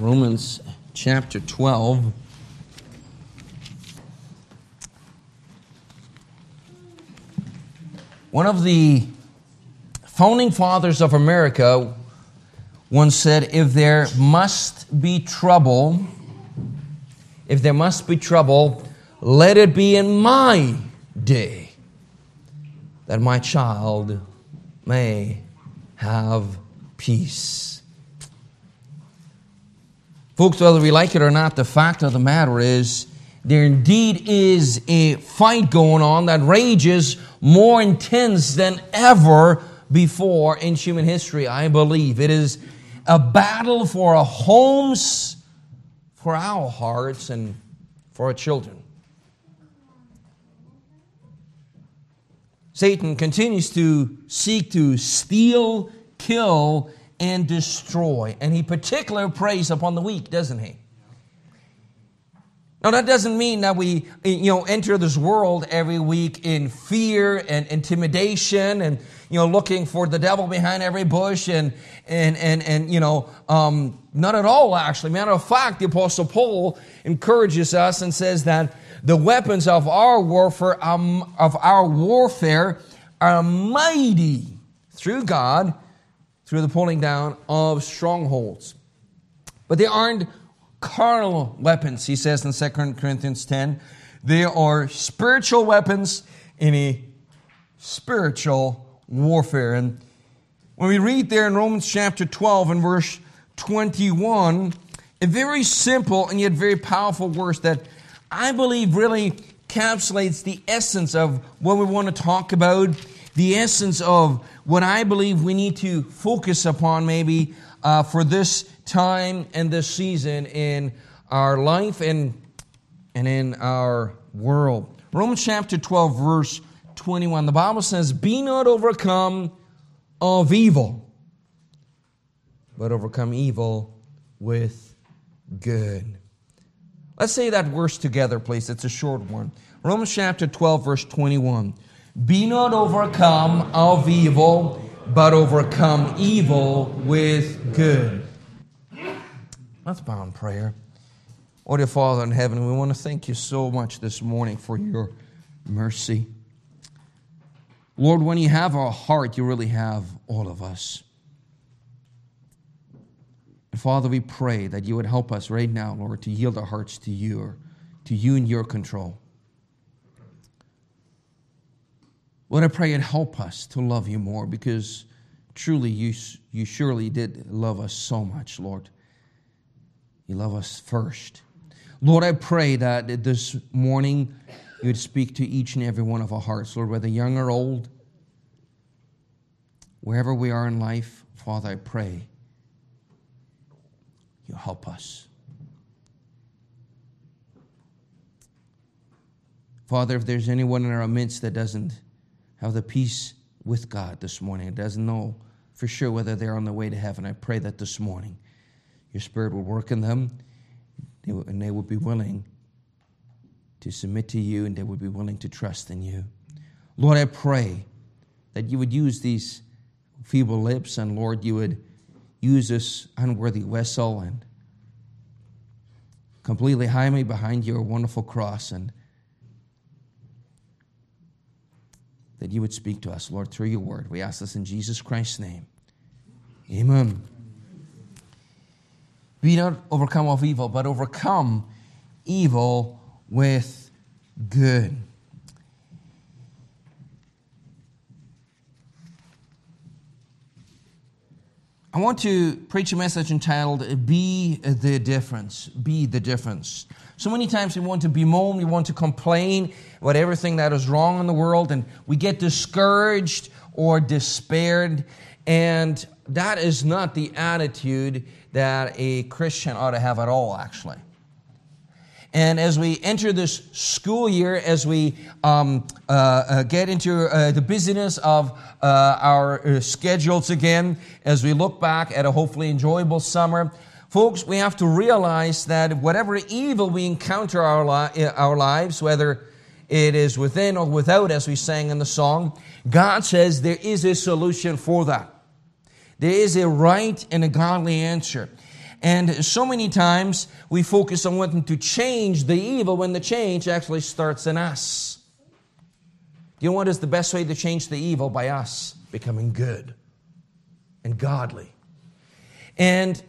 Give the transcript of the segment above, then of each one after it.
Romans chapter 12. One of the founding fathers of America once said, If there must be trouble, if there must be trouble, let it be in my day that my child may have peace. Folks, whether we like it or not, the fact of the matter is there indeed is a fight going on that rages more intense than ever before in human history, I believe. It is a battle for our homes, for our hearts, and for our children. Satan continues to seek to steal, kill, and destroy. And he particularly preys upon the weak, doesn't he? Now that doesn't mean that we, you know, enter this world every week in fear and intimidation and, you know, looking for the devil behind every bush and, and, and, and you know, um, not at all actually. Matter of fact, the apostle Paul encourages us and says that the weapons of our warfare, um, of our warfare are mighty through God, through the pulling down of strongholds. But they aren't carnal weapons, he says in 2 Corinthians 10. They are spiritual weapons in a spiritual warfare. And when we read there in Romans chapter 12 and verse 21, a very simple and yet very powerful verse that I believe really encapsulates the essence of what we want to talk about, the essence of what I believe we need to focus upon maybe uh, for this time and this season in our life and, and in our world. Romans chapter 12, verse 21, the Bible says, Be not overcome of evil, but overcome evil with good. Let's say that verse together, please. It's a short one. Romans chapter 12, verse 21. Be not overcome of evil, but overcome evil with good. Let's bow in prayer. Oh, dear Father in heaven, we want to thank you so much this morning for your mercy. Lord, when you have our heart, you really have all of us. And Father, we pray that you would help us right now, Lord, to yield our hearts to you, to you and your control. Lord, I pray you'd help us to love you more because truly you, you surely did love us so much, Lord. You love us first. Lord, I pray that this morning you would speak to each and every one of our hearts, Lord, whether young or old, wherever we are in life, Father, I pray you help us. Father, if there's anyone in our midst that doesn't have the peace with God this morning, It doesn't know for sure whether they're on the way to heaven, I pray that this morning your Spirit will work in them, and they will be willing to submit to you, and they will be willing to trust in you. Lord, I pray that you would use these feeble lips, and Lord, you would use this unworthy vessel and completely hide me behind your wonderful cross, and that you would speak to us, Lord, through your word. We ask this in Jesus Christ's name. Amen. Be not overcome of evil, but overcome evil with good. I want to preach a message entitled Be the Difference. Be the Difference. So many times we want to bemoan, we want to complain about everything that is wrong in the world, and we get discouraged or despaired. And that is not the attitude that a Christian ought to have at all, actually. And as we enter this school year, as we um, uh, uh, get into uh, the busyness of uh, our uh, schedules again, as we look back at a hopefully enjoyable summer, folks, we have to realize that whatever evil we encounter our, li- our lives, whether it is within or without, as we sang in the song, God says there is a solution for that. There is a right and a godly answer. And so many times we focus on wanting to change the evil when the change actually starts in us. Do you know what is the best way to change the evil? By us becoming good and godly. And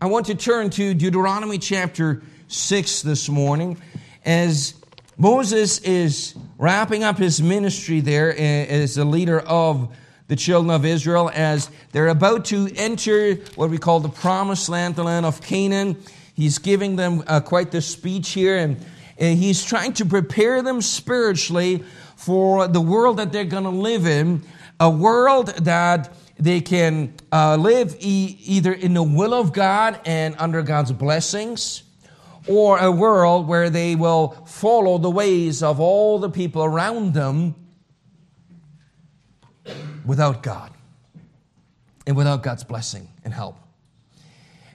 I want to turn to Deuteronomy chapter 6 this morning as Moses is wrapping up his ministry there eh, as the leader of the children of Israel as they're about to enter what we call the promised land, the land of Canaan. He's giving them uh, quite the speech here, and, and he's trying to prepare them spiritually for the world that they're going to live in, a world that they can uh, live e- either in the will of God and under God's blessings, or a world where they will follow the ways of all the people around them without God and without God's blessing and help.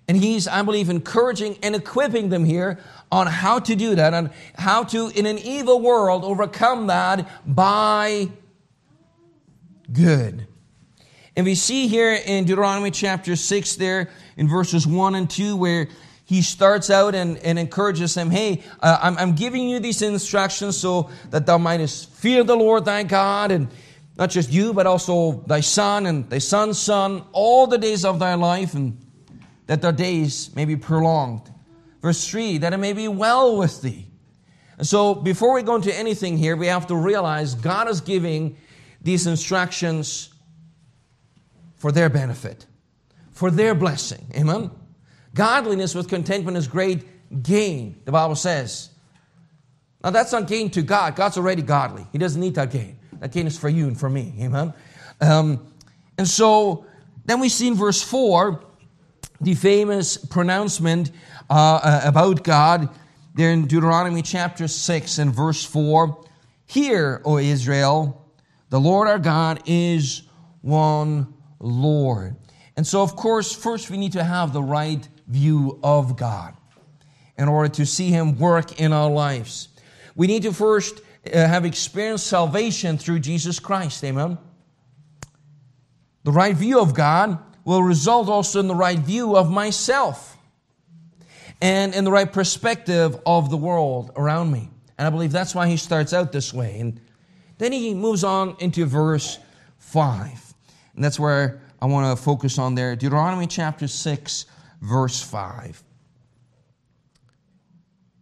And he's, I believe, encouraging and equipping them here on how to do that, and how to, in an evil world, overcome that by good. And we see here in Deuteronomy chapter 6, there in verses 1 and 2, where he starts out and, and encourages them, Hey, uh, I'm, I'm giving you these instructions so that thou mightest fear the Lord thy God, and not just you, but also thy son and thy son's son, all the days of thy life, and that their days may be prolonged. Verse 3, that it may be well with thee. And so, before we go into anything here, we have to realize God is giving these instructions for their benefit, for their blessing. Amen? Godliness with contentment is great gain, the Bible says. Now, that's not gain to God. God's already godly, He doesn't need that gain. That it's for you and for me. Amen? Um, and so, then we see in verse 4 the famous pronouncement uh, uh about God there in Deuteronomy chapter 6 and verse 4 Hear, O Israel, the Lord our God is one Lord. And so, of course, first we need to have the right view of God in order to see Him work in our lives. We need to first Uh, have experienced salvation through Jesus Christ. Amen. The right view of God will result also in the right view of myself and in the right perspective of the world around me. And I believe that's why he starts out this way. And then he moves on into verse 5. And that's where I want to focus on there. Deuteronomy chapter 6, verse 5.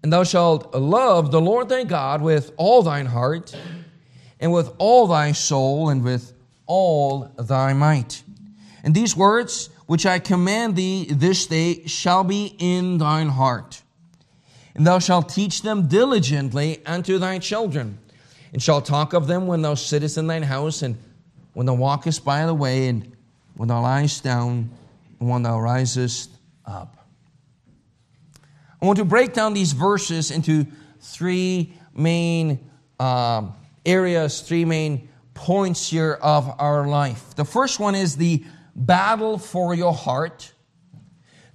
And thou shalt love the Lord thy God with all thine heart, and with all thy soul, and with all thy might. And these words which I command thee this day shall be in thine heart. And thou shalt teach them diligently unto thy children, and shalt talk of them when thou sittest in thine house, and when thou walkest by the way, and when thou liest down, and when thou risest up. I want to break down these verses into three main um, areas, three main points here of our life. The first one is the battle for your heart.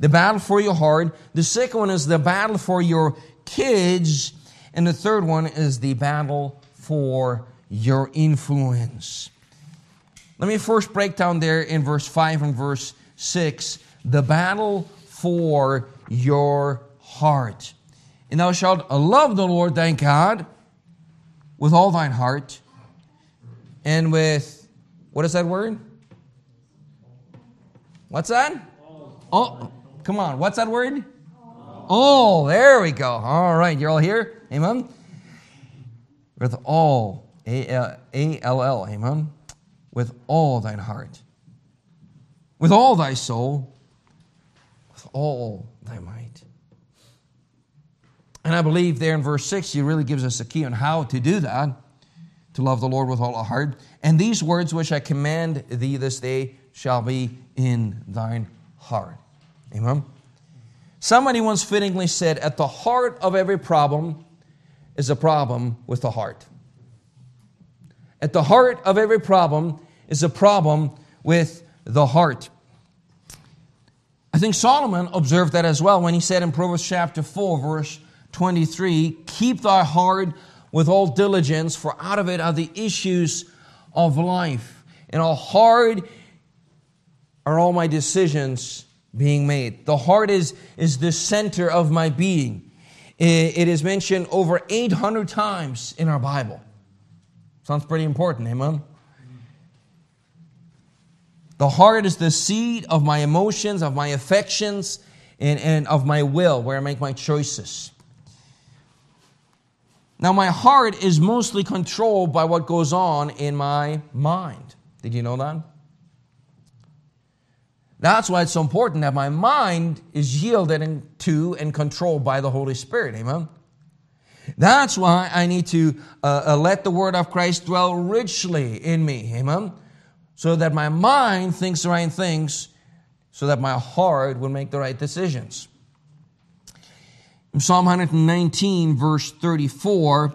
The battle for your heart. The second one is the battle for your kids. And the third one is the battle for your influence. Let me first break down there in verse 5 and verse 6 the battle for your heart. And thou shalt love the Lord thy God with all thine heart and with, what is that word? What's that? Oh, come on. What's that word? Oh, there we go. All right. You're all here? Amen. With all, A L L, amen with all thine heart, with all thy soul, with all thy might. And I believe there in verse 6, he really gives us a key on how to do that to love the Lord with all our heart. And these words which I command thee this day shall be in thine heart. Amen. Somebody once fittingly said, At the heart of every problem is a problem with the heart. At the heart of every problem is a problem with the heart. I think Solomon observed that as well when he said in Proverbs chapter 4, verse 23 Keep thy heart with all diligence, for out of it are the issues of life. And how hard are all my decisions being made. The heart is, is the center of my being. It is mentioned over 800 times in our Bible. Sounds pretty important, amen? The heart is the seat of my emotions, of my affections, and, and of my will, where I make my choices. Now, my heart is mostly controlled by what goes on in my mind. Did you know that? That's why it's so important that my mind is yielded to and controlled by the Holy Spirit. Amen. That's why I need to uh, uh, let the word of Christ dwell richly in me. Amen. So that my mind thinks the right things, so that my heart will make the right decisions. Psalm 119, verse 34,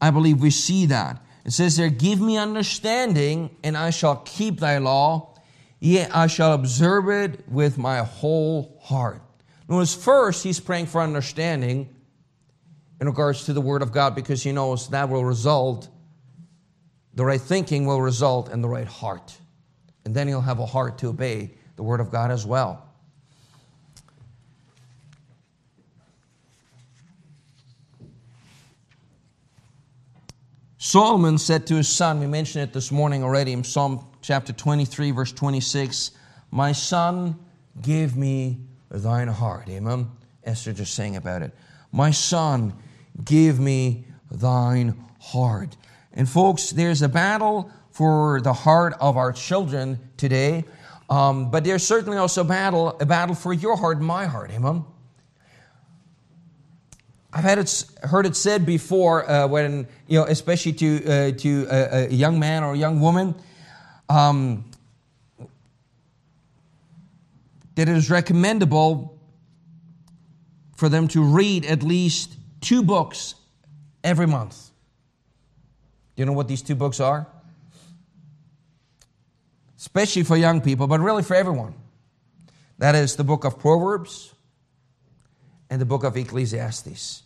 I believe we see that. It says there, Give me understanding, and I shall keep thy law Yet I shall observe it with my whole heart. Notice first, he's praying for understanding in regards to the Word of God because he knows that will result, the right thinking will result in the right heart. And then he'll have a heart to obey the Word of God as well. Solomon said to his son, we mentioned it this morning already in Psalm chapter 23, verse 26, My son, give me thine heart. Amen. Esther just saying about it. My son, give me thine heart. And folks, there's a battle for the heart of our children today, um, but there's certainly also battle, a battle for your heart and my heart. Amen. I've had it, heard it said before uh, when, you know, especially to, uh, to a, a, young man or a young woman, um, that it is recommendable for them to read at least two books every month. Do you know what these two books are? Especially for young people, but really for everyone. That is the book of Proverbs and the book of Ecclesiastes.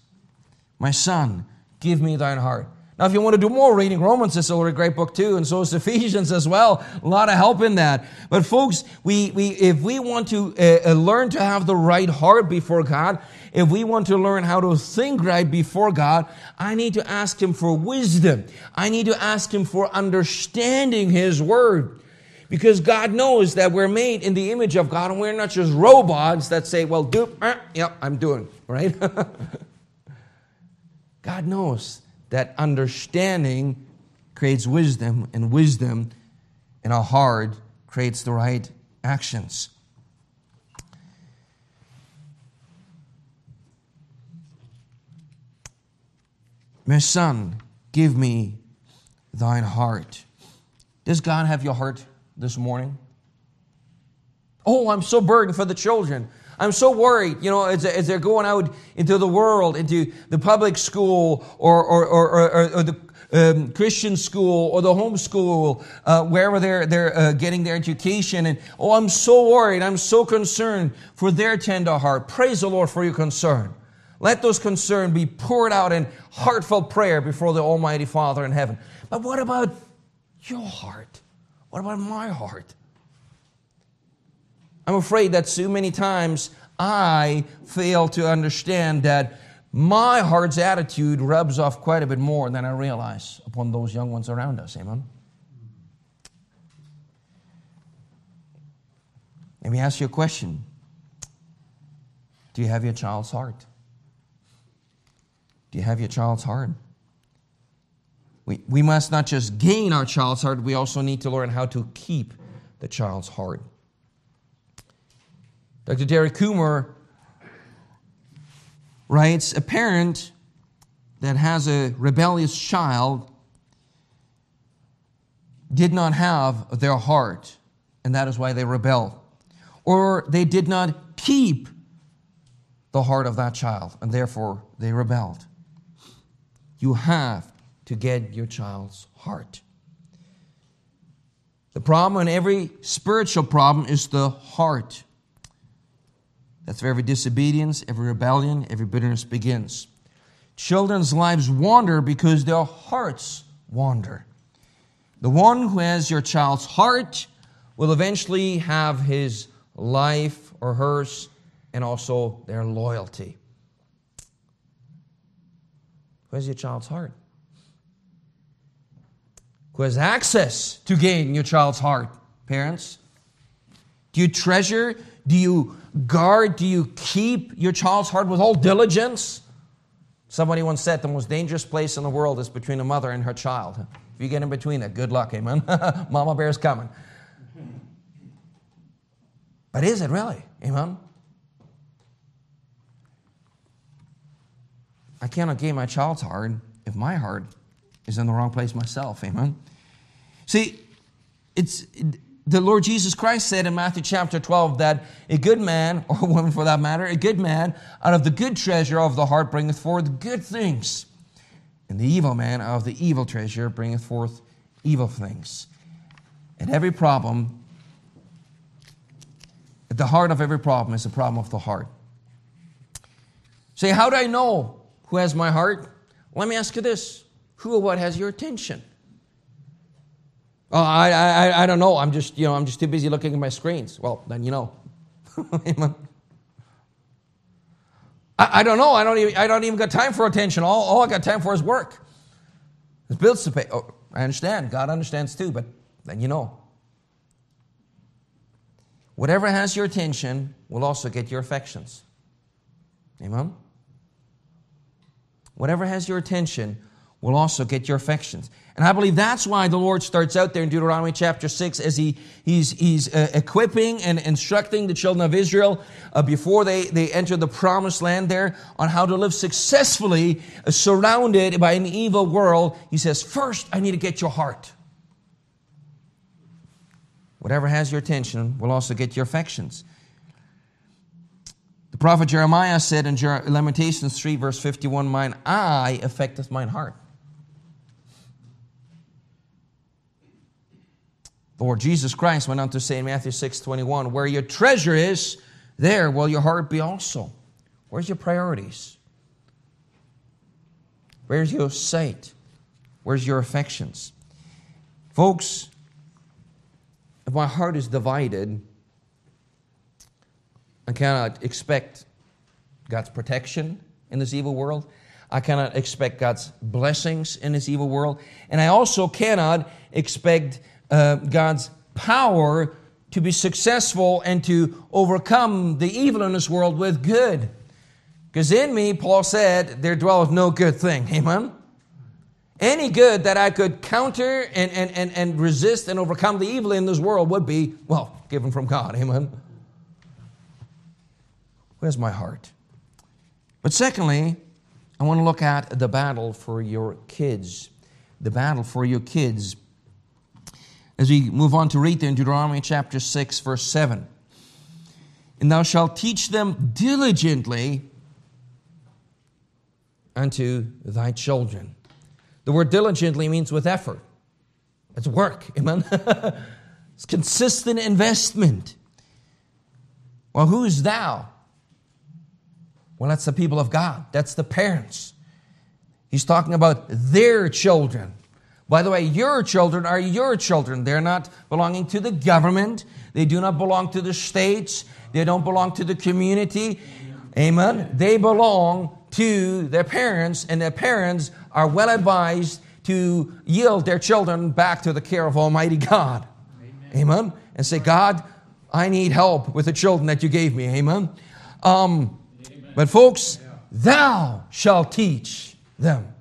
My son, give me thine heart. Now, if you want to do more reading, Romans is a great book too, and so is Ephesians as well. A lot of help in that. But folks, we, we if we want to uh, uh, learn to have the right heart before God, if we want to learn how to think right before God, I need to ask Him for wisdom. I need to ask Him for understanding His Word. Because God knows that we're made in the image of God and we're not just robots that say, well, do, uh, yep, I'm doing, right? God knows that understanding creates wisdom, and wisdom in our heart creates the right actions. My son, give me thine heart. Does God have your heart? This morning? Oh, I'm so burdened for the children. I'm so worried, you know, as, as they're going out into the world, into the public school or, or, or, or, or the um, Christian school or the home school, uh, wherever they're, they're uh, getting their education. And oh, I'm so worried. I'm so concerned for their tender heart. Praise the Lord for your concern. Let those concerns be poured out in heartfelt prayer before the Almighty Father in heaven. But what about your heart? What about my heart? I'm afraid that so many times I fail to understand that my heart's attitude rubs off quite a bit more than I realize upon those young ones around us. Amen. Let me ask you a question Do you have your child's heart? Do you have your child's heart? We, we must not just gain our child's heart, we also need to learn how to keep the child's heart. Dr. Derek Coomer writes A parent that has a rebellious child did not have their heart, and that is why they rebelled. Or they did not keep the heart of that child, and therefore they rebelled. You have to get your child's heart. The problem in every spiritual problem is the heart. That's where every disobedience, every rebellion, every bitterness begins. Children's lives wander because their hearts wander. The one who has your child's heart will eventually have his life or hers, and also their loyalty. Who has your child's heart? Who has access to gain your child's heart? Parents? Do you treasure? Do you guard? Do you keep your child's heart with all diligence? Somebody once said the most dangerous place in the world is between a mother and her child. If you get in between it, good luck, amen. Mama bear's coming. But is it really? Amen. I cannot gain my child's heart if my heart is in the wrong place myself. Amen. See, it's the Lord Jesus Christ said in Matthew chapter 12 that a good man, or woman for that matter, a good man out of the good treasure of the heart bringeth forth good things. And the evil man out of the evil treasure bringeth forth evil things. And every problem, at the heart of every problem is a problem of the heart. Say, how do I know who has my heart? Let me ask you this who or what has your attention? Oh, I, I, I don't know. I'm just, you know, I'm just too busy looking at my screens. Well, then you know. I, I, don't know. I don't even, I don't even got time for attention. All, all I got time for is work. There's bills to pay. Oh, I understand. God understands too, but then you know. Whatever has your attention will also get your affections. Amen? Whatever has your attention will also get your affections. And I believe that's why the Lord starts out there in Deuteronomy chapter 6 as he, he's, he's uh, equipping and instructing the children of Israel uh, before they, they enter the promised land there on how to live successfully uh, surrounded by an evil world. He says, First, I need to get your heart. Whatever has your attention will also get your affections. The prophet Jeremiah said in Lamentations 3, verse 51, Mine eye affecteth mine heart. Lord Jesus Christ went on to say in Matthew 6 21, Where your treasure is, there will your heart be also. Where's your priorities? Where's your sight? Where's your affections? Folks, if my heart is divided, I cannot expect God's protection in this evil world. I cannot expect God's blessings in this evil world. And I also cannot expect uh, God's power to be successful and to overcome the evil in this world with good. Because in me, Paul said, there dwelleth no good thing. Amen? Any good that I could counter and, and, and, and resist and overcome the evil in this world would be, well, given from God. Amen? Where's my heart? But secondly, I want to look at the battle for your kids. The battle for your kids as we move on to read there in Deuteronomy chapter 6, verse 7. And thou shalt teach them diligently unto thy children. The word diligently means with effort. It's work, amen? it's consistent investment. Well, who is thou? Well, that's the people of God. That's the parents. He's talking about their children. By the way, your children are your children. They're not belonging to the government. They do not belong to the states. They don't belong to the community. Amen. They belong to their parents, and their parents are well advised to yield their children back to the care of Almighty God. Amen. Amen. And say, God, I need help with the children that you gave me. Amen. Um, Amen. But, folks, thou shalt teach them.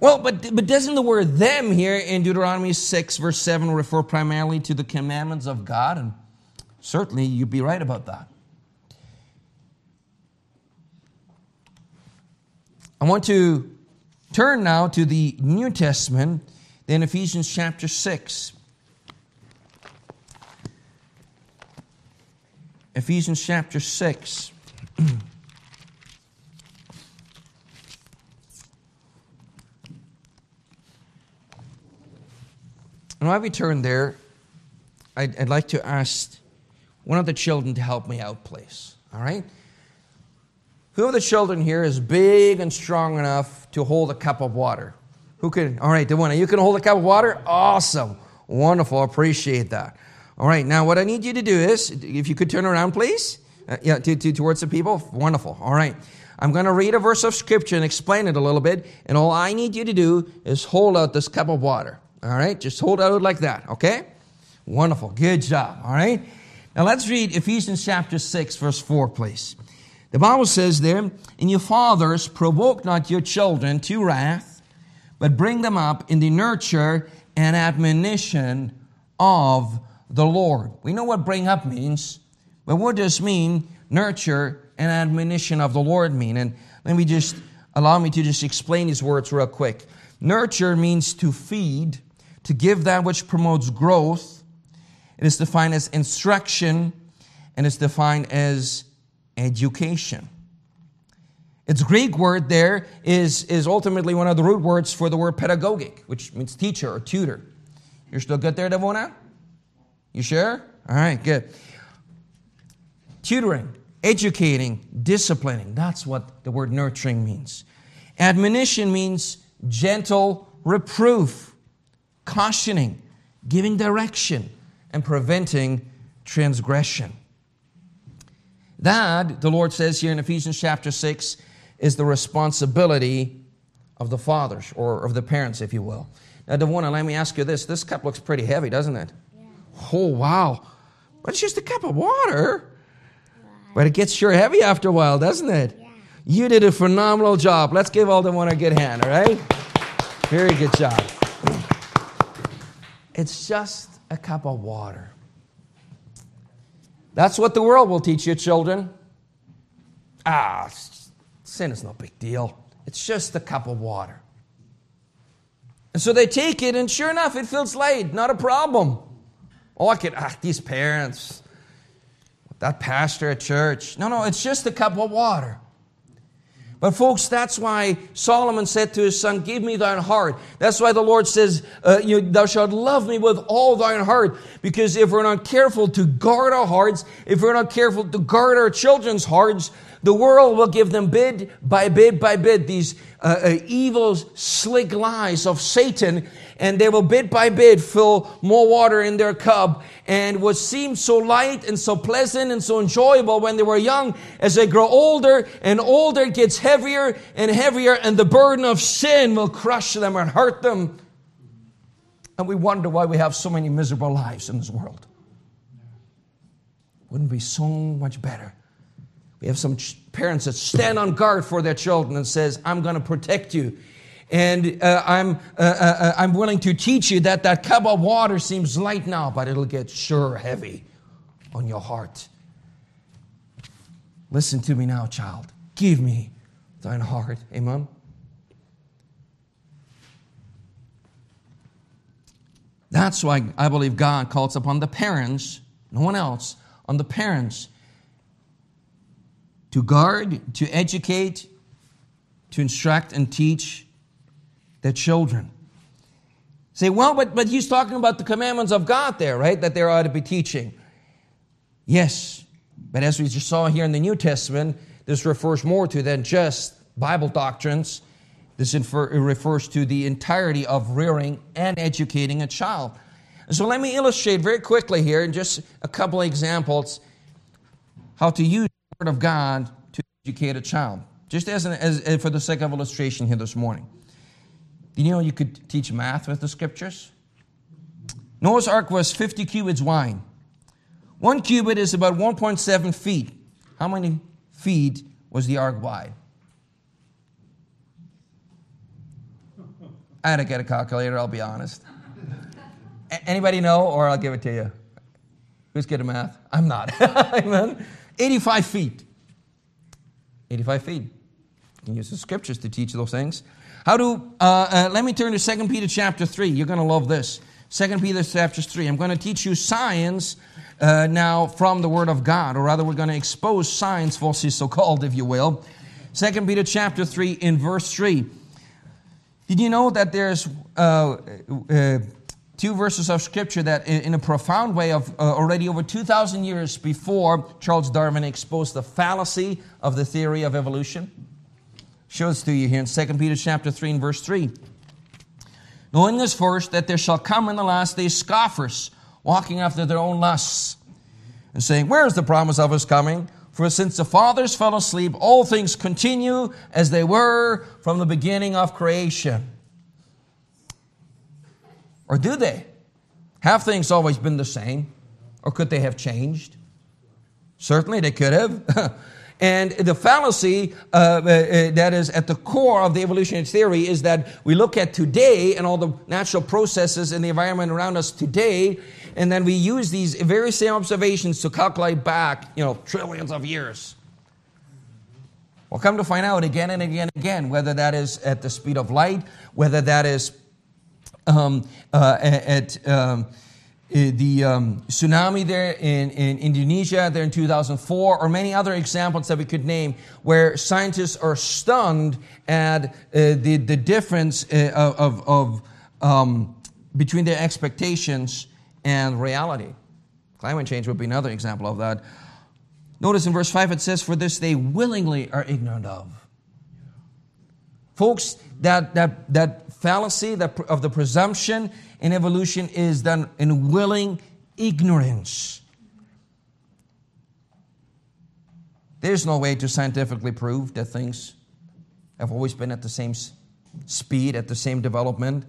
Well, but, but doesn't the word them here in Deuteronomy 6, verse 7, refer primarily to the commandments of God? And certainly you'd be right about that. I want to turn now to the New Testament, in Ephesians chapter 6. Ephesians chapter 6. And while we turn there, I'd, I'd, like to ask one of the children to help me out, please. All right? Who of the children here is big and strong enough to hold a cup of water? Who can? All right, the one. You can hold a cup of water? Awesome. Wonderful. Appreciate that. All right. Now, what I need you to do is, if you could turn around, please. Uh, yeah, to, to, towards the people. Wonderful. All right. I'm going to read a verse of scripture and explain it a little bit. And all I need you to do is hold out this cup of water. All right. Just hold out like that. Okay. Wonderful. Good job. All right. Now let's read Ephesians chapter 6, verse 4, please. The Bible says there, And your fathers provoke not your children to wrath, but bring them up in the nurture and admonition of the Lord. We know what bring up means, but what does mean nurture and admonition of the Lord mean? And let me just allow me to just explain these words real quick. Nurture means to feed, to give that which promotes growth. It is defined as instruction and it's defined as education. Its Greek word there is, is ultimately one of the root words for the word pedagogic, which means teacher or tutor. You're still good there, Devona? You sure? All right, good. Tutoring, educating, disciplining. That's what the word nurturing means. Admonition means gentle reproof, cautioning, giving direction, and preventing transgression. That, the Lord says here in Ephesians chapter 6, is the responsibility of the fathers or of the parents, if you will. Now, Devona, let me ask you this. This cup looks pretty heavy, doesn't it? Yeah. Oh, wow. But it's just a cup of water. But it gets sure heavy after a while, doesn't it? Yeah. You did a phenomenal job. Let's give all the one a good hand, all right? Very good job. It's just a cup of water. That's what the world will teach you, children. Ah, sin is no big deal. It's just a cup of water. And so they take it, and sure enough, it feels light. Not a problem. Oh, I could, ah, these parents, that pastor at church. No, no, it's just a cup of water. But, folks, that's why Solomon said to his son, Give me thine heart. That's why the Lord says, uh, you, Thou shalt love me with all thine heart. Because if we're not careful to guard our hearts, if we're not careful to guard our children's hearts, the world will give them bit by bit by bit these uh, uh, evil, slick lies of Satan, and they will bit by bit fill more water in their cup. And what seemed so light and so pleasant and so enjoyable when they were young, as they grow older and older, it gets heavier and heavier, and the burden of sin will crush them and hurt them. And we wonder why we have so many miserable lives in this world. Wouldn't be so much better we have some parents that stand on guard for their children and says, I'm going to protect you. And uh, I'm, uh, uh, uh, I'm willing to teach you that that cup of water seems light now, but it'll get sure heavy on your heart. Listen to me now, child. Give me thine heart. Amen. That's why I believe God calls upon the parents, no one else, on the parents to guard, to educate, to instruct and teach their children. Say, well, but, but he's talking about the commandments of God there, right? That they ought to be teaching. Yes, but as we just saw here in the New Testament, this refers more to than just Bible doctrines. This infer, refers to the entirety of rearing and educating a child. so let me illustrate very quickly here in just a couple of examples how to use the Word of God to educate a child. Just as, an, as for the sake of illustration here this morning. Do you know you could teach math with the scriptures? Noah's ark was 50 cubits wide. One cubit is about 1.7 feet. How many feet was the ark wide? I had to get a calculator, I'll be honest. Anybody know, or I'll give it to you? Who's good at math? I'm not. Amen. 85 feet. 85 feet. You can use the scriptures to teach those things. How do, uh, uh, let me turn to 2 Peter chapter 3. You're going to love this. 2 Peter chapter 3. I'm going to teach you science uh, now from the Word of God, or rather, we're going to expose science, falsely so called, if you will. 2 Peter chapter 3 in verse 3. Did you know that there's uh, uh, two verses of scripture that in a profound way of uh, already over 2000 years before charles darwin exposed the fallacy of the theory of evolution shows to you here in 2 peter chapter 3 and verse 3 Knowing this first, that there shall come in the last days scoffers, walking after their own lusts, and saying, Where is the promise of his coming? For since the fathers fell asleep, all things continue as they were from the beginning of creation. Or do they? Have things always been the same? Or could they have changed? Certainly they could have. and the fallacy uh, uh, uh, that is at the core of the evolutionary theory is that we look at today and all the natural processes in the environment around us today, and then we use these very same observations to calculate back, you know, trillions of years. We'll come to find out again and again and again whether that is at the speed of light, whether that is um, uh, at um, the um, tsunami there in, in Indonesia there in 2004, or many other examples that we could name where scientists are stunned at uh, the, the difference uh, of, of um, between their expectations and reality. Climate change would be another example of that. Notice in verse 5 it says, For this they willingly are ignorant of. Folks, that, that, that fallacy that, of the presumption in evolution is done in willing ignorance. There's no way to scientifically prove that things have always been at the same speed, at the same development.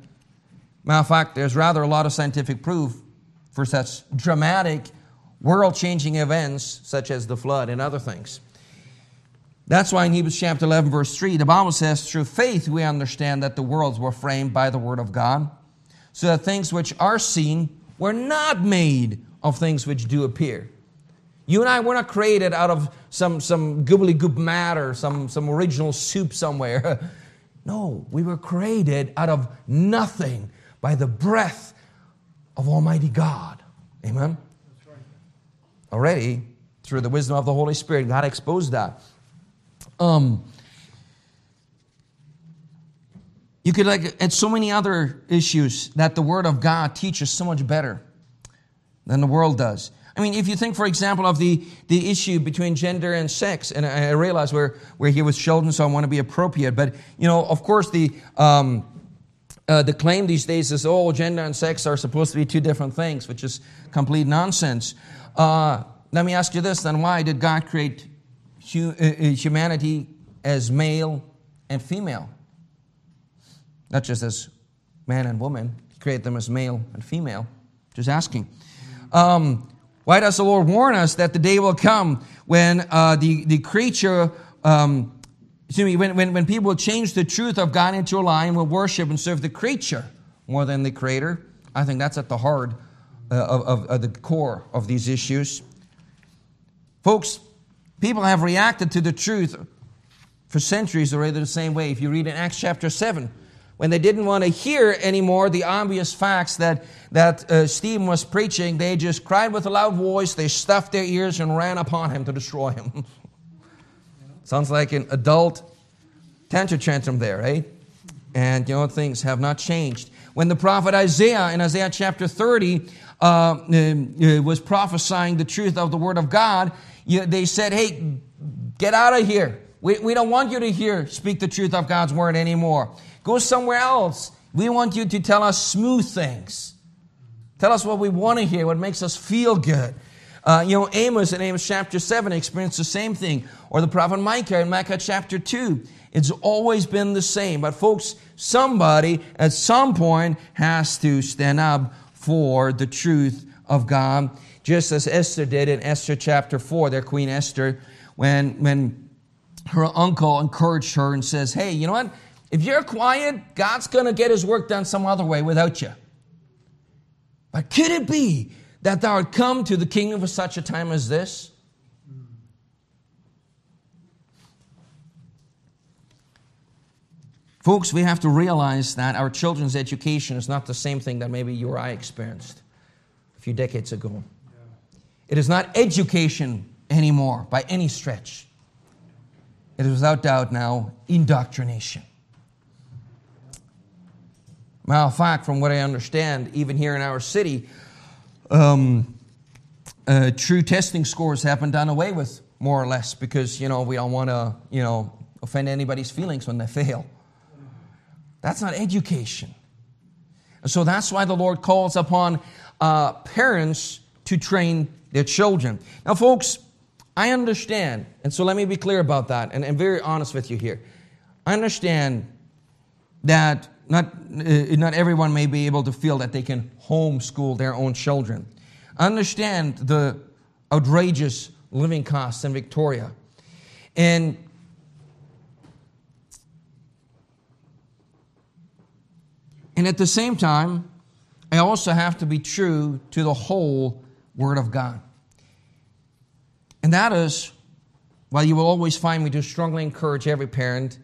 Matter of fact, there's rather a lot of scientific proof for such dramatic, world changing events such as the flood and other things. That's why in Hebrews chapter 11, verse 3, the Bible says, Through faith we understand that the worlds were framed by the word of God, so that things which are seen were not made of things which do appear. You and I were not created out of some, some goobly goop matter, some, some original soup somewhere. no, we were created out of nothing by the breath of Almighty God. Amen? Right. Already, through the wisdom of the Holy Spirit, God exposed that. Um, you could like at so many other issues that the Word of God teaches so much better than the world does. I mean, if you think, for example, of the, the issue between gender and sex, and I, realize we're, we're here with children, so I want to be appropriate, but, you know, of course, the, um, uh, the claim these days is, oh, gender and sex are supposed to be two different things, which is complete nonsense. Uh, let me ask you this then why did God create humanity as male and female. Not just as man and woman, create them as male and female. Just asking. Um, why does the Lord warn us that the day will come when uh, the, the creature, um, excuse me, when, when, when people change the truth of God into a lie and will worship and serve the creature more than the creator? I think that's at the heart uh, of, of, of the core of these issues. Folks, People have reacted to the truth for centuries already the same way. If you read in Acts chapter 7, when they didn't want to hear anymore the obvious facts that, that uh, Stephen was preaching, they just cried with a loud voice, they stuffed their ears and ran upon him to destroy him. Sounds like an adult tantrum there, right? And you know, things have not changed. When the prophet Isaiah in Isaiah chapter 30 uh, uh, was prophesying the truth of the word of God, you, they said, hey, get out of here. We, we don't want you to hear, speak the truth of God's word anymore. Go somewhere else. We want you to tell us smooth things. Tell us what we want to hear, what makes us feel good. Uh, you know, Amos in Amos chapter 7 experienced the same thing. Or the prophet Micah in Micah chapter 2. It's always been the same. But folks, somebody at some point has to stand up for the truth of God just as Esther did in Esther chapter 4, their Queen Esther, when, when her uncle encouraged her and says, Hey, you know what? If you're quiet, God's going to get his work done some other way without you. But could it be that thou art come to the kingdom for such a time as this? Folks, we have to realize that our children's education is not the same thing that maybe you or I experienced a few decades ago. It is not education anymore by any stretch. It is without doubt now indoctrination. Matter of fact, from what I understand, even here in our city, um, uh, true testing scores have been done away with, more or less, because you know we don't want to, you know, offend anybody's feelings when they fail. That's not education. So that's why the Lord calls upon uh, parents to train their children. Now, folks, I understand, and so let me be clear about that, and I'm very honest with you here. I understand that not, uh, not everyone may be able to feel that they can homeschool their own children. I understand the outrageous living costs in Victoria. And And at the same time, I also have to be true to the whole Word of God. And that is why you will always find me to strongly encourage every parent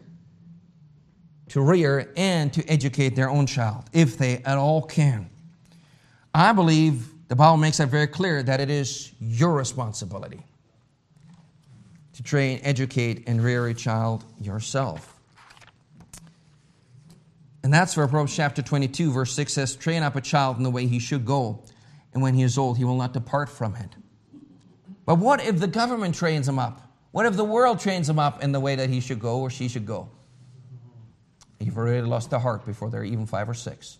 to rear and to educate their own child, if they at all can. I believe the Bible makes that very clear that it is your responsibility to train, educate, and rear a child yourself. And that's where Proverbs chapter 22, verse 6 says, Train up a child in the way he should go, and when he is old, he will not depart from it. But what if the government trains him up? What if the world trains him up in the way that he should go or she should go? You've already lost the heart before they're even five or six.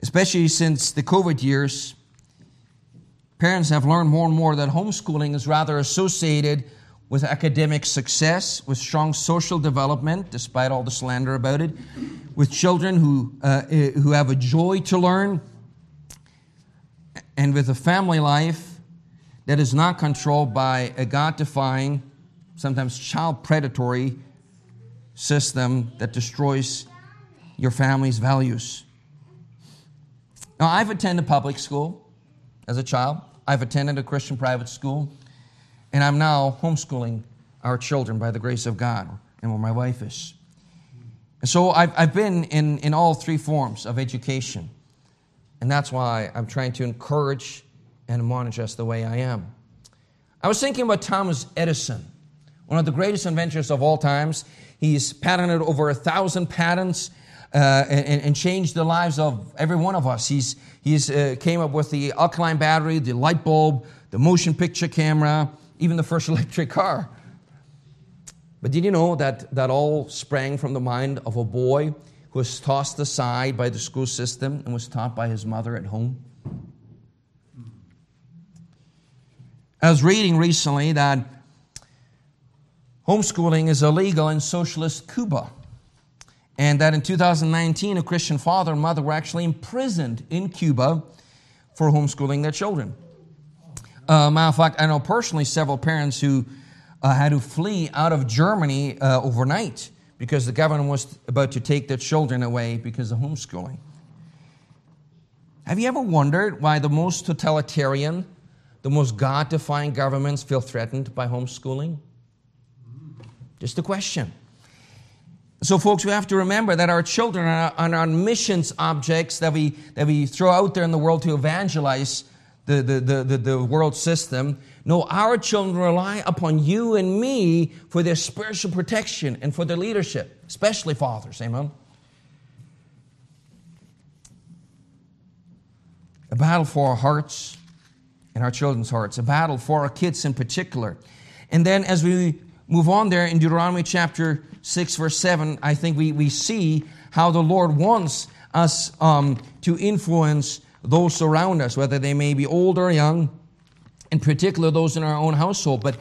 Especially since the COVID years, parents have learned more and more that homeschooling is rather associated with academic success, with strong social development, despite all the slander about it, with children who, uh, eh, who have a joy to learn, and with a family life that is not controlled by a God defying, sometimes child predatory system that destroys your family's values. Now, I've attended public school as a child, I've attended a Christian private school. And I'm now homeschooling our children by the grace of God and where my wife is. And so I've, I've been in, in all three forms of education. And that's why I'm trying to encourage and admonish us the way I am. I was thinking about Thomas Edison, one of the greatest inventors of all times. He's patented over a thousand patents uh, and, and, changed the lives of every one of us. He's, he's uh, came up with the alkaline battery, the light bulb, the motion picture camera, even the first electric car. But did you know that that all sprang from the mind of a boy who was tossed aside by the school system and was taught by his mother at home? I was reading recently that homeschooling is illegal in socialist Cuba. And that in 2019, a Christian father and mother were actually imprisoned in Cuba for homeschooling their children. Uh, matter of fact, I know personally several parents who uh, had to flee out of Germany uh, overnight because the government was about to take their children away because of homeschooling. Have you ever wondered why the most totalitarian, the most God defying governments feel threatened by homeschooling? Just a question. So, folks, we have to remember that our children are on missions objects that we, that we throw out there in the world to evangelize the, the, the, the, world system. No, our children rely upon you and me for their spiritual protection and for their leadership, especially fathers. Amen. A battle for our hearts and our children's hearts, a battle for our kids in particular. And then as we move on there in Deuteronomy chapter 6, verse 7, I think we, we see how the Lord wants us um, to influence those around us, whether they may be old or young, in particular those in our own household. But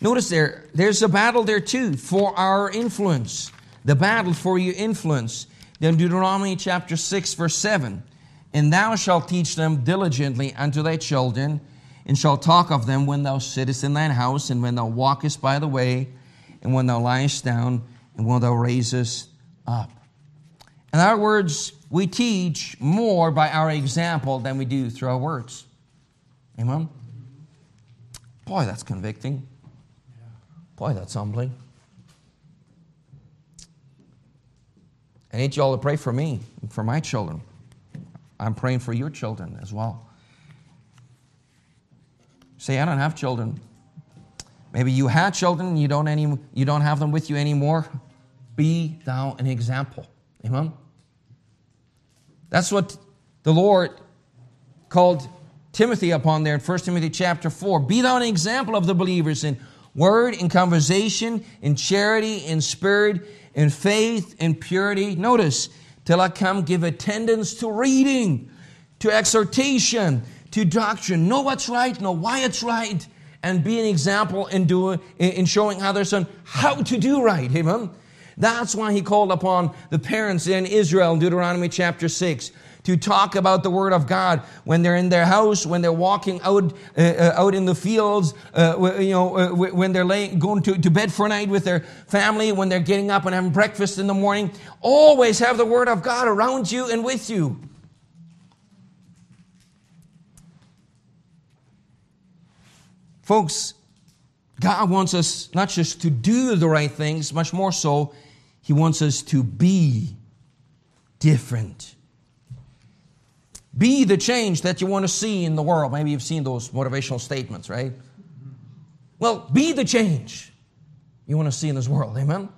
notice there, there's a battle there too for our influence. The battle for your influence. Then Deuteronomy chapter 6, verse 7. And thou shalt teach them diligently unto thy children, and shalt talk of them when thou sittest in thine house, and when thou walkest by the way, and when thou liest down, and when thou raisest up. In other words, we teach more by our example than we do through our words. Amen? Boy, that's convicting. Boy, that's humbling. I need you all to pray for me and for my children. I'm praying for your children as well. Say, I don't have children. Maybe you had children, you don't, any, you don't have them with you anymore. Be thou an example. Amen? That's what the Lord called Timothy upon there in 1 Timothy chapter 4. Be thou an example of the believers in word, in conversation, in charity, in spirit, in faith, in purity. Notice, till I come, give attendance to reading, to exhortation, to doctrine. Know what's right, know why it's right, and be an example in doing, in showing others on how to do right. Amen. That's why he called upon the parents in Israel in Deuteronomy chapter 6 to talk about the Word of God when they're in their house, when they're walking out, uh, uh, out in the fields, uh, you know, uh, when they're laying, going to, to bed for a night with their family, when they're getting up and having breakfast in the morning. Always have the Word of God around you and with you. Folks, God wants us not just to do the right things, much more so, He wants us to be different. Be the change that you want to see in the world. Maybe you've seen those motivational statements, right? Well, be the change you want to see in this world. Amen?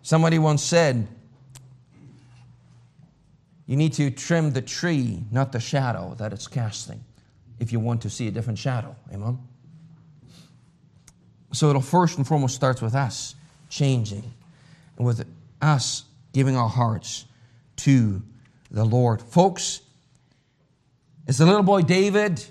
Somebody once said, you need to trim the tree, not the shadow that it's casting, if you want to see a different shadow. Amen? So it'll first and foremost starts with us changing and with us giving our hearts to the Lord. Folks, as the little boy David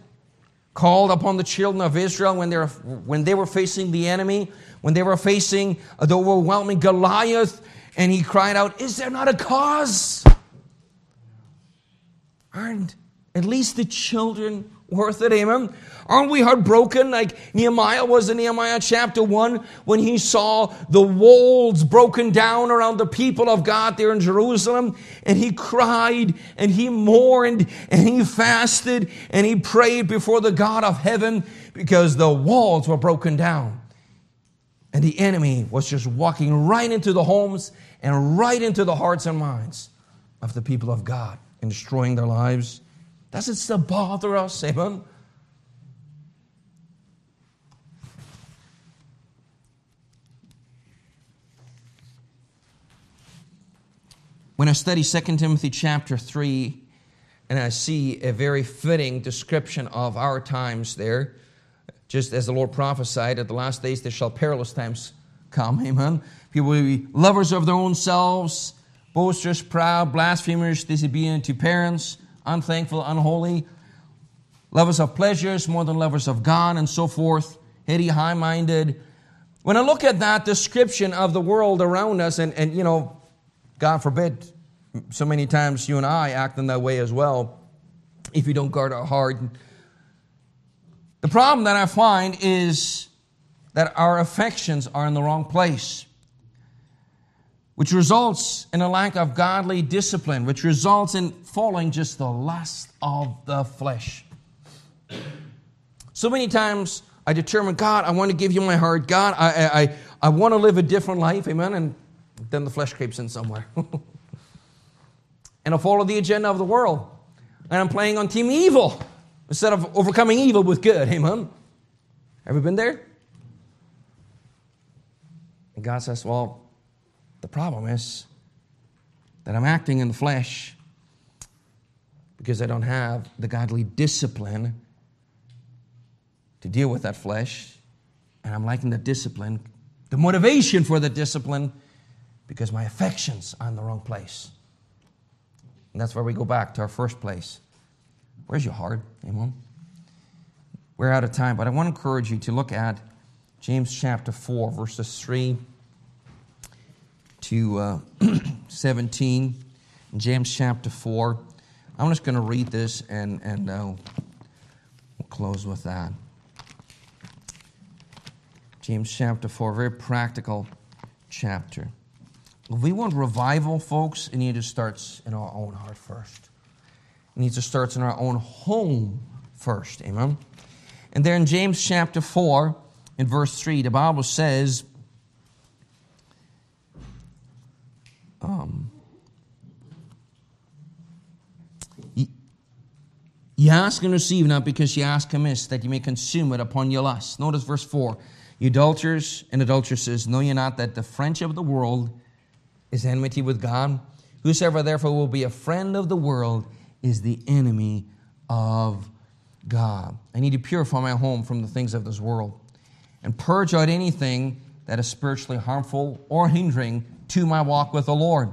called upon the children of Israel when they were, when they were facing the enemy, when they were facing the overwhelming Goliath, and he cried out, Is there not a cause? Aren't at least the children worth it? Amen. Aren't we heartbroken like Nehemiah was in Nehemiah chapter 1 when he saw the walls broken down around the people of God there in Jerusalem and he cried and he mourned and he fasted and he prayed before the God of heaven because the walls were broken down. And the enemy was just walking right into the homes and right into the hearts and minds of the people of God and destroying their lives. Does it still bother us, amen? When I study 2 Timothy chapter 3, and I see a very fitting description of our times there, just as the Lord prophesied, at the last days there shall perilous times come. Amen. People will be lovers of their own selves, boasters, proud, blasphemers, disobedient to parents, unthankful, unholy, lovers of pleasures more than lovers of God, and so forth, heady, high minded. When I look at that description of the world around us, and, and you know, God forbid, so many times you and I act in that way as well if we don't guard our heart. The problem that I find is that our affections are in the wrong place, which results in a lack of godly discipline, which results in following just the lust of the flesh. So many times I determine, God, I want to give you my heart. God, I, I, I want to live a different life. Amen. And then the flesh creeps in somewhere. and I follow the agenda of the world. And I'm playing on team evil instead of overcoming evil with good. Amen. Ever been there? And God says, Well, the problem is that I'm acting in the flesh because I don't have the godly discipline to deal with that flesh. And I'm lacking the discipline, the motivation for the discipline because my affections are in the wrong place. And that's where we go back to our first place. Where's your heart? Amen. We're out of time, but I want to encourage you to look at James chapter 4, verses 3 to uh, 17. James chapter 4. I'm just going to read this and, and uh, we'll close with that. James chapter 4, very practical chapter. If we want revival, folks, it needs to start in our own heart first. It needs to start in our own home first. Amen. And there in James chapter 4, in verse 3, the Bible says, um, You ask and receive not because you ask amiss, that you may consume it upon your lust. Notice verse 4. You adulterers and adulteresses, know ye not that the friendship of the world is enmity with God. Whosoever therefore will be a friend of the world is the enemy of God. I need to purify my home from the things of this world and purge out anything that is spiritually harmful or hindering to my walk with the Lord.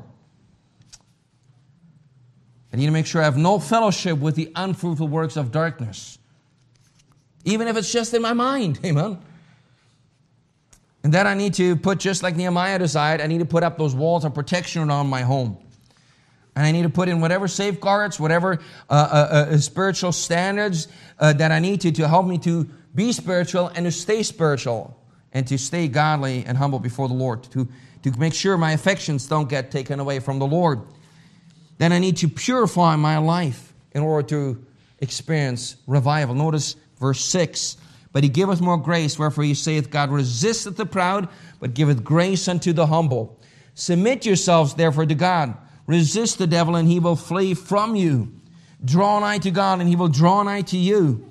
I need to make sure I have no fellowship with the unfruitful works of darkness, even if it's just in my mind. Amen. And then I need to put, just like Nehemiah desired, I need to put up those walls of protection around my home. And I need to put in whatever safeguards, whatever uh, uh, uh, spiritual standards uh, that I need to to help me to be spiritual and to stay spiritual and to stay godly and humble before the Lord, to, to make sure my affections don't get taken away from the Lord. Then I need to purify my life in order to experience revival. Notice verse 6 But he giveth more grace, wherefore he saith, God resisteth the proud, but giveth grace unto the humble. Submit yourselves therefore to God. Resist the devil, and he will flee from you. Draw nigh to God, and he will draw nigh to you.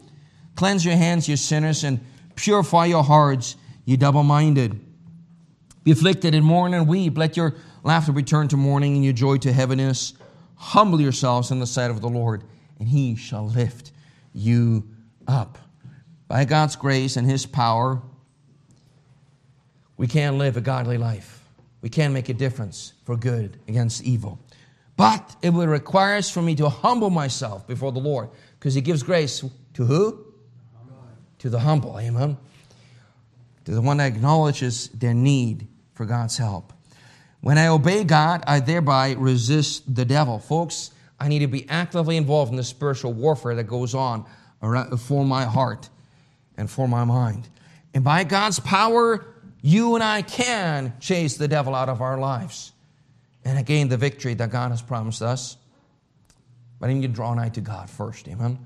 Cleanse your hands, you sinners, and purify your hearts, you double minded. Be afflicted and mourn and weep. Let your laughter return to mourning and your joy to heaviness. Humble yourselves in the sight of the Lord, and he shall lift you up. By God's grace and his power, we can live a godly life. We can make a difference for good against evil. But it will require us for me to humble myself before the Lord because he gives grace to who? To the humble. Amen. To the one that acknowledges their need for God's help. When I obey God, I thereby resist the devil. Folks, I need to be actively involved in the spiritual warfare that goes on for my heart and for my mind. And by God's power, you and I can chase the devil out of our lives and gain the victory that God has promised us. But I need to draw nigh to God first, amen.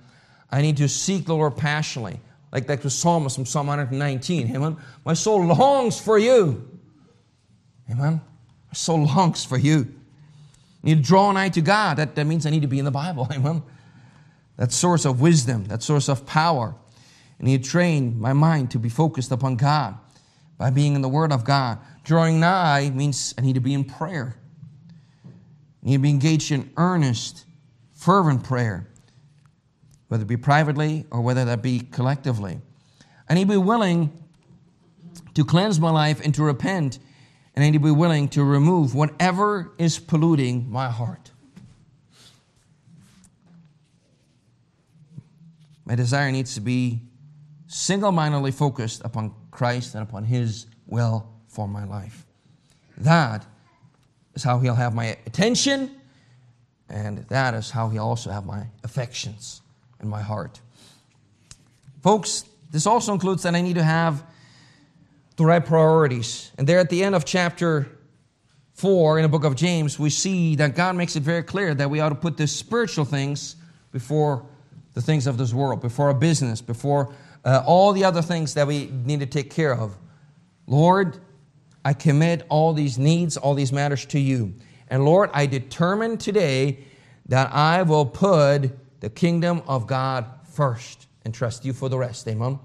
I need to seek the Lord passionately, like that was psalmist from Psalm 119, amen. My soul longs for you, amen. My soul longs for you. To draw nigh to God. That, that means I need to be in the Bible, amen. That source of wisdom, that source of power. Need to train my mind to be focused upon God by being in the Word of God. Drawing nigh means I need to be in prayer. I need to be engaged in earnest, fervent prayer, whether it be privately or whether that be collectively. I need to be willing to cleanse my life and to repent, and I need to be willing to remove whatever is polluting my heart. My desire needs to be single mindedly focused upon Christ and upon His will for my life. That is how He'll have my attention, and that is how He'll also have my affections and my heart. Folks, this also includes that I need to have the right priorities. And there at the end of chapter 4 in the book of James, we see that God makes it very clear that we ought to put the spiritual things before the things of this world, before our business, before uh, all the other things that we need to take care of. Lord, I commit all these needs, all these matters to you. And Lord, I determine today that I will put the kingdom of God first and trust you for the rest. Amen.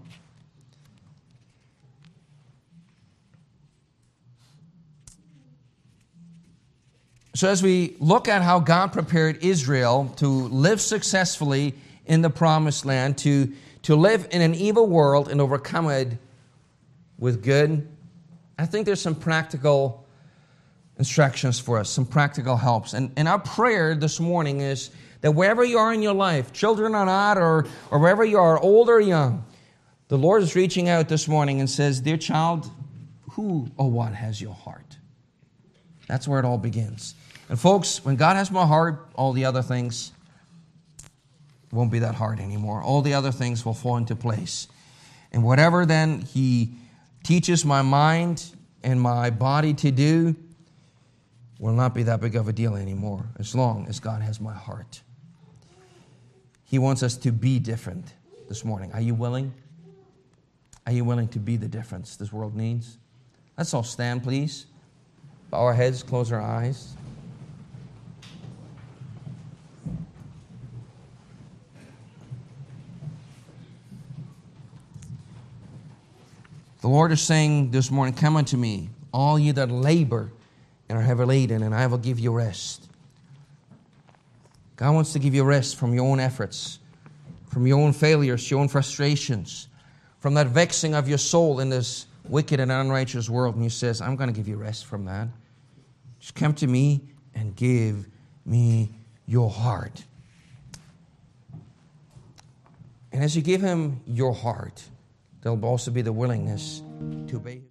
So, as we look at how God prepared Israel to live successfully in the promised land, to to live in an evil world and overcome it with good, I think there's some practical instructions for us, some practical helps. And, and our prayer this morning is that wherever you are in your life, children or not, or, or wherever you are, old or young, the Lord is reaching out this morning and says, Dear child, who or what has your heart? That's where it all begins. And folks, when God has my heart, all the other things won't be that hard anymore. All the other things will fall into place. And whatever then He teaches my mind and my body to do will not be that big of a deal anymore as long as God has my heart. He wants us to be different this morning. Are you willing? Are you willing to be the difference this world needs? Let's all stand, please. Bow our heads, close our eyes. The Lord is saying this morning, Come unto me, all ye that labor and are heavy laden, and I will give you rest. God wants to give you rest from your own efforts, from your own failures, your own frustrations, from that vexing of your soul in this wicked and unrighteous world. And He says, I'm going to give you rest from that. Just come to me and give me your heart. And as you give Him your heart, there'll also be the willingness to obey.